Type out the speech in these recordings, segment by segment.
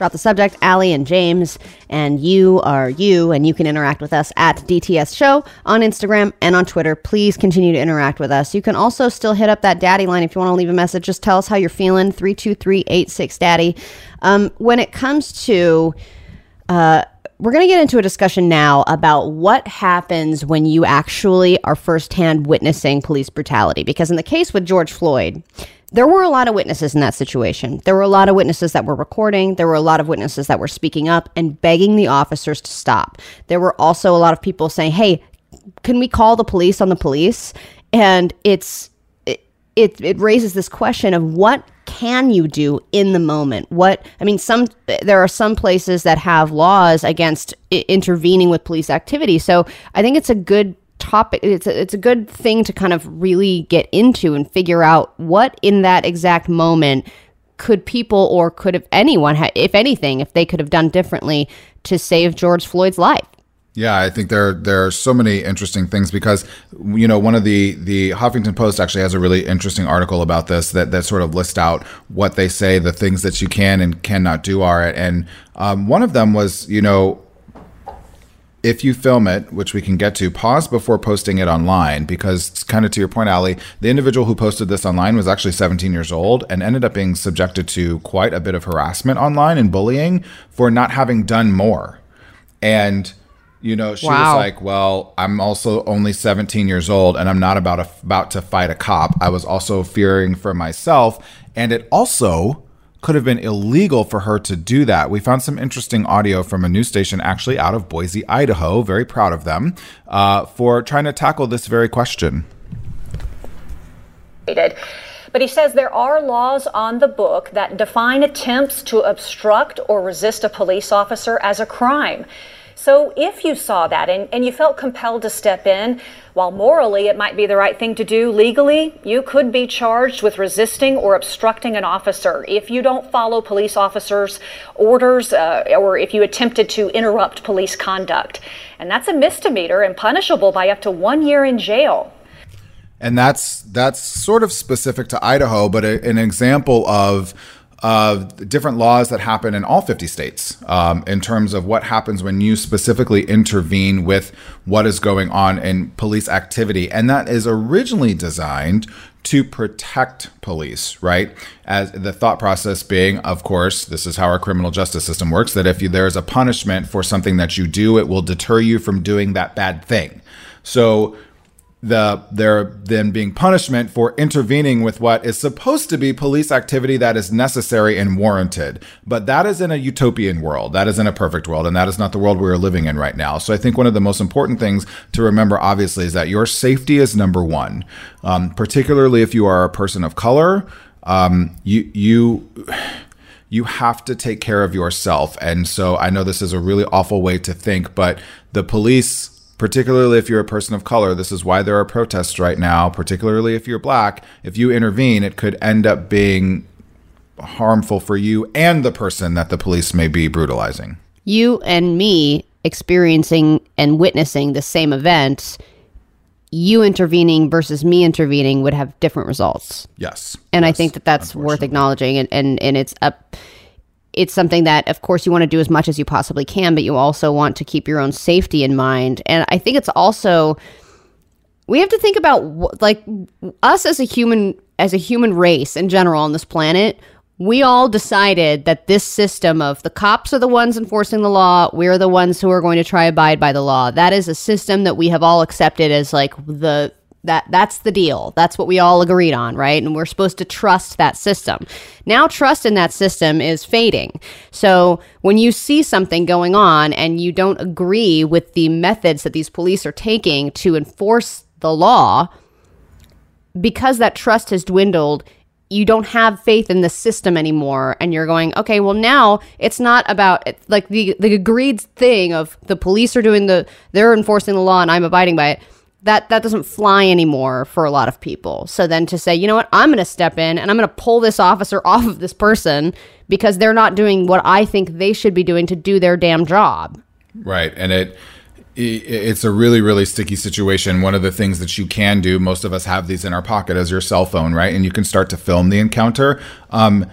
Drop the subject, Allie and James, and you are you, and you can interact with us at DTS Show on Instagram and on Twitter. Please continue to interact with us. You can also still hit up that daddy line if you want to leave a message. Just tell us how you're feeling. 32386 Daddy. Um, when it comes to. Uh, we're going to get into a discussion now about what happens when you actually are firsthand witnessing police brutality. Because in the case with George Floyd, there were a lot of witnesses in that situation. There were a lot of witnesses that were recording. There were a lot of witnesses that were speaking up and begging the officers to stop. There were also a lot of people saying, "Hey, can we call the police on the police?" And it's it it, raises this question of what can you do in the moment? What I mean, some there are some places that have laws against intervening with police activity. So I think it's a good topic it's a, it's a good thing to kind of really get into and figure out what in that exact moment could people or could have anyone ha- if anything if they could have done differently to save George Floyd's life. Yeah, I think there there are so many interesting things because you know one of the the Huffington Post actually has a really interesting article about this that that sort of list out what they say the things that you can and cannot do are and um, one of them was you know if you film it, which we can get to, pause before posting it online because, kind of to your point, Ali, the individual who posted this online was actually 17 years old and ended up being subjected to quite a bit of harassment online and bullying for not having done more. And, you know, she Wow. was like, "Well, I'm also only 17 years old, and I'm not about a, about to fight a cop. I was also fearing for myself, and it also." Could have been illegal for her to do that. We found some interesting audio from a news station actually out of Boise, Idaho. Very proud of them uh, for trying to tackle this very question. But he says there are laws on the book that define attempts to obstruct or resist a police officer as a crime. So if you saw that and, and you felt compelled to step in, while morally it might be the right thing to do, legally you could be charged with resisting or obstructing an officer if you don't follow police officers' orders uh, or if you attempted to interrupt police conduct. And that's a misdemeanor and punishable by up to one year in jail. and that's that's sort of specific to Idaho, but a, an example of of different laws that happen in all 50 states um, in terms of what happens when you specifically intervene with what is going on in police activity, and that is originally designed to protect police, right? As the thought process being, of course, this is how our criminal justice system works that if you, there is a punishment for something that you do, it will deter you from doing that bad thing. So the there then being punishment for intervening with what is supposed to be police activity that is necessary and warranted. But that is in a utopian world. That is in a perfect world, and that is not the world we are living in right now. So I think one of the most important things to remember, obviously, is that your safety is number one, um, particularly if you are a person of color. Um, you you you have to take care of yourself. And so I know this is a really awful way to think, but the police, particularly if you're a person of color, this is why there are protests right now, particularly if you're black. If you intervene, it could end up being harmful for you and the person that the police may be brutalizing. you and me experiencing and witnessing the same event you intervening versus me intervening would have different results Yes. and I think that that's worth acknowledging, and and and it's up. It's something that, of course, you want to do as much as you possibly can, but you also want to keep your own safety in mind. And I think it's also we have to think about like us as a human as a human race in general on this planet. We all decided that this system of the cops are the ones enforcing the law, we're the ones who are going to try abide by the law. That is a system that we have all accepted as like the that that's the deal. That's what we all agreed on, right? And we're supposed to trust that system. Now trust in that system is fading. So when you see something going on and you don't agree with the methods that these police are taking to enforce the law, because that trust has dwindled, you don't have faith in the system anymore and you're going okay well now it's not about like the the agreed thing of the police are doing the they're enforcing the law and I'm abiding by it that that doesn't fly anymore for a lot of people so then to say you know what I'm going to step in and I'm going to pull this officer off of this person because they're not doing what I think they should be doing to do their damn job Right. And it, it's a really, really sticky situation. One of the things that you can do, most of us have these in our pocket as your cell phone, right? And you can start to film the encounter. Um,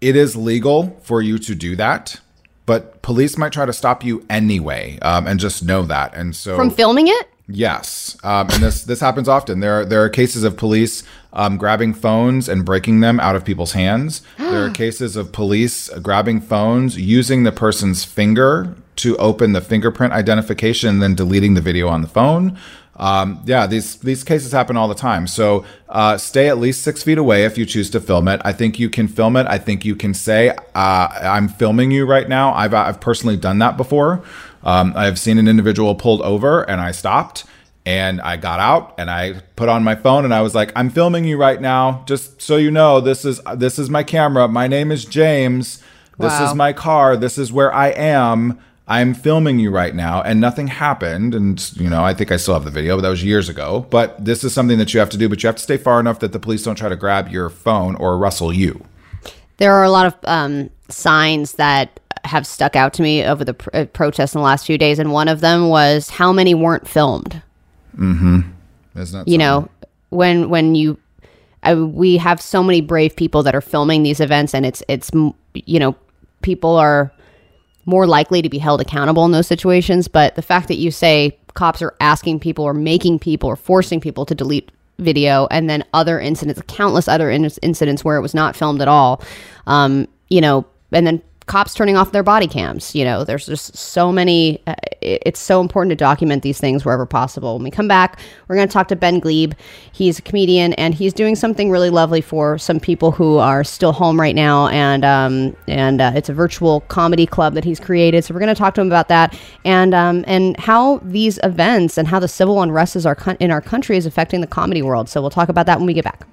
it is legal for you to do that, but police might try to stop you anyway, um, and just know that. And so From filming it? Yes, um, and this this happens often. There are, there are cases of police um, grabbing phones and breaking them out of people's hands. there are cases of police grabbing phones, using the person's finger to open the fingerprint identification, and then deleting the video on the phone. Um, yeah, these these cases happen all the time. So uh, stay at least six feet away if you choose to film it. I think you can film it. I think you can say, uh, "I'm filming you right now." I've I've personally done that before. Um, I've seen an individual pulled over and I stopped and I got out and I put on my phone and I was like, "I'm filming you right now. Just so you know, this is this is my camera. My name is James. This Wow. is my car. This is where I am." I'm filming you right now and nothing happened. And, you know, I think I still have the video, but that was years ago. But this is something that you have to do, but you have to stay far enough that the police don't try to grab your phone or rustle you. There are a lot of um, signs that have stuck out to me over the pr- uh, protests in the last few days, and one of them was how many weren't filmed. Isn't that You know, when when you, I, we have so many brave people that are filming these events, and it's it's you know, people are more likely to be held accountable in those situations. But the fact that you say cops are asking people or making people or forcing people to delete video, and then other incidents, countless other in- incidents where it was not filmed at all, um, you know, and then cops turning off their body cams. You know, there's just so many. Uh, it- it's so important to document these things wherever possible. When we come back, we're going to talk to Ben Gleib. He's a comedian and he's doing something really lovely for some people who are still home right now. And um, and uh, it's a virtual comedy club that he's created. So we're going to talk to him about that and um, and how these events and how the civil unrest is our in our country is affecting the comedy world. So we'll talk about that when we get back.